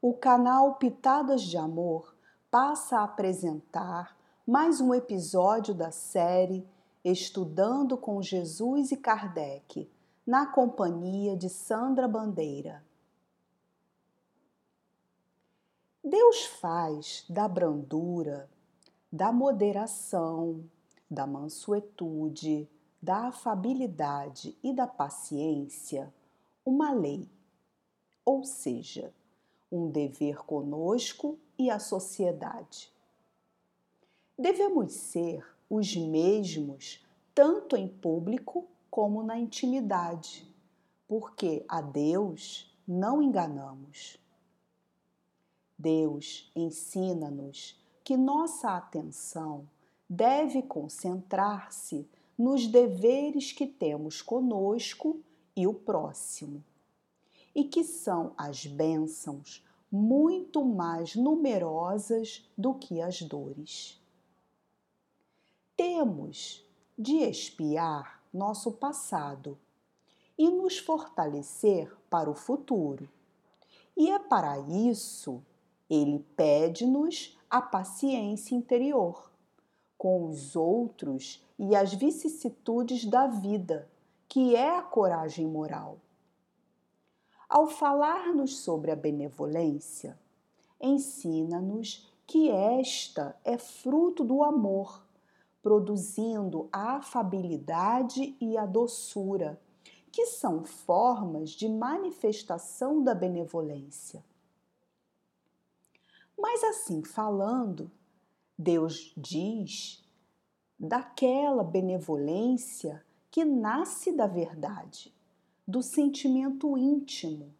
o canal Pitadas de Amor passa a apresentar mais um episódio da série Estudando com Jesus e Kardec, na companhia de Sandra Bandeira. Deus faz da brandura, da moderação, da mansuetude, da afabilidade e da paciência uma lei, ou seja, um dever conosco e a sociedade. Devemos ser os mesmos tanto em público como na intimidade, porque a Deus não enganamos. Deus ensina-nos que nossa atenção deve concentrar-se nos deveres que temos conosco e o próximo e que são as bênçãos muito mais numerosas do que as dores. Temos de espiar nosso passado e nos fortalecer para o futuro. E é para isso ele pede-nos a paciência interior com os outros e as vicissitudes da vida, que é a coragem moral ao falar-nos sobre a benevolência, ensina-nos que esta é fruto do amor, produzindo a afabilidade e a doçura, que são formas de manifestação da benevolência. Mas assim falando, Deus diz daquela benevolência que nasce da verdade do sentimento íntimo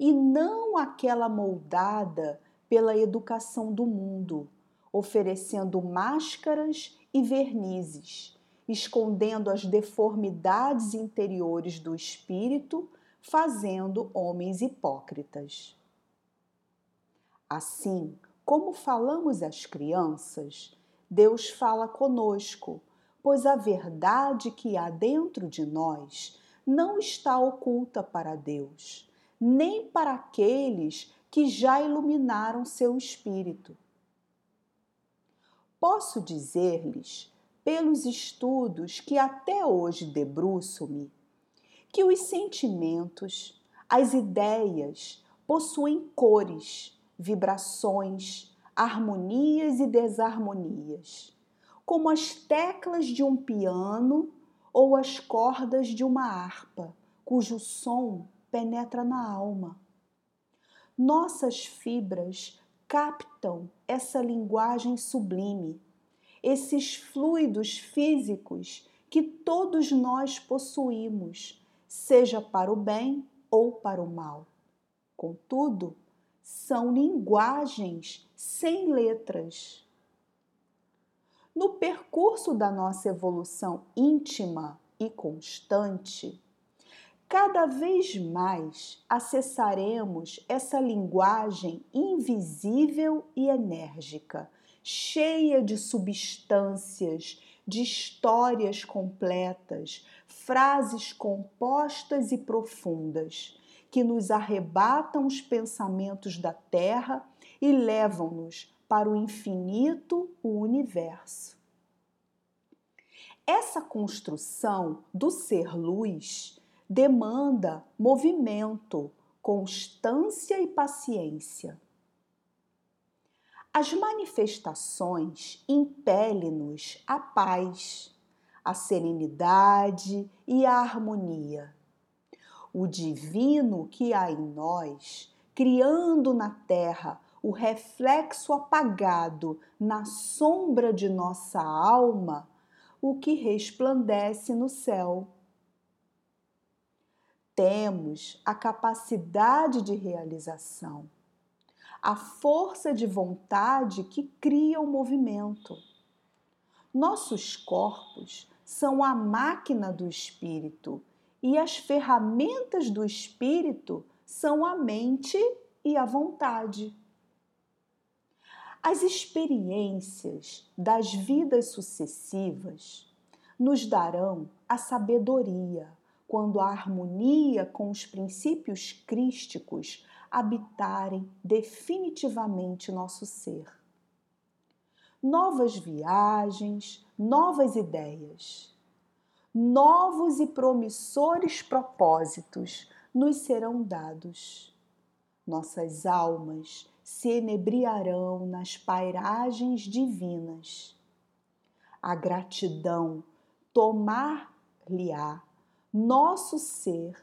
e não aquela moldada pela educação do mundo, oferecendo máscaras e vernizes, escondendo as deformidades interiores do espírito, fazendo homens hipócritas. Assim, como falamos às crianças, Deus fala conosco, pois a verdade que há dentro de nós não está oculta para Deus, nem para aqueles que já iluminaram seu espírito. Posso dizer-lhes, pelos estudos que até hoje debruço-me, que os sentimentos, as ideias possuem cores, vibrações, harmonias e desarmonias, como as teclas de um piano ou as cordas de uma harpa, cujo som penetra na alma. Nossas fibras captam essa linguagem sublime, esses fluidos físicos que todos nós possuímos, seja para o bem ou para o mal. Contudo, são linguagens sem letras no percurso da nossa evolução íntima e constante, cada vez mais acessaremos essa linguagem invisível e enérgica, cheia de substâncias, de histórias completas, frases compostas e profundas, que nos arrebatam os pensamentos da terra e levam-nos para o infinito, o universo. Essa construção do ser luz demanda movimento, constância e paciência. As manifestações impelem-nos à paz, à serenidade e à harmonia. O divino que há em nós, criando na terra o reflexo apagado na sombra de nossa alma, o que resplandece no céu. Temos a capacidade de realização, a força de vontade que cria o movimento. Nossos corpos são a máquina do espírito e as ferramentas do espírito são a mente e a vontade. As experiências das vidas sucessivas nos darão a sabedoria quando a harmonia com os princípios crísticos habitarem definitivamente nosso ser. Novas viagens, novas ideias, novos e promissores propósitos nos serão dados. Nossas almas se enebriarão nas pairagens divinas. A gratidão tomar-lhe-á nosso ser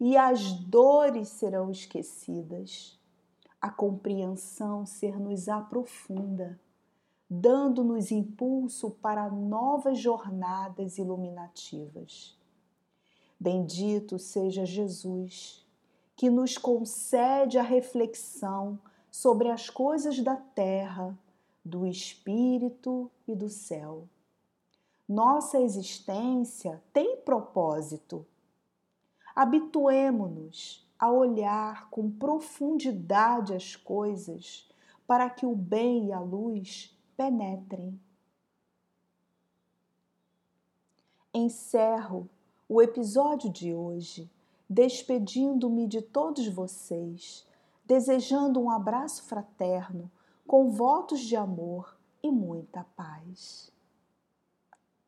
e as dores serão esquecidas. A compreensão ser-nos aprofunda, dando-nos impulso para novas jornadas iluminativas. Bendito seja Jesus, que nos concede a reflexão sobre as coisas da terra, do espírito e do céu. Nossa existência tem propósito habituemo-nos a olhar com profundidade as coisas para que o bem e a luz penetrem. Encerro o episódio de hoje despedindo-me de todos vocês, desejando um abraço fraterno com votos de amor e muita paz.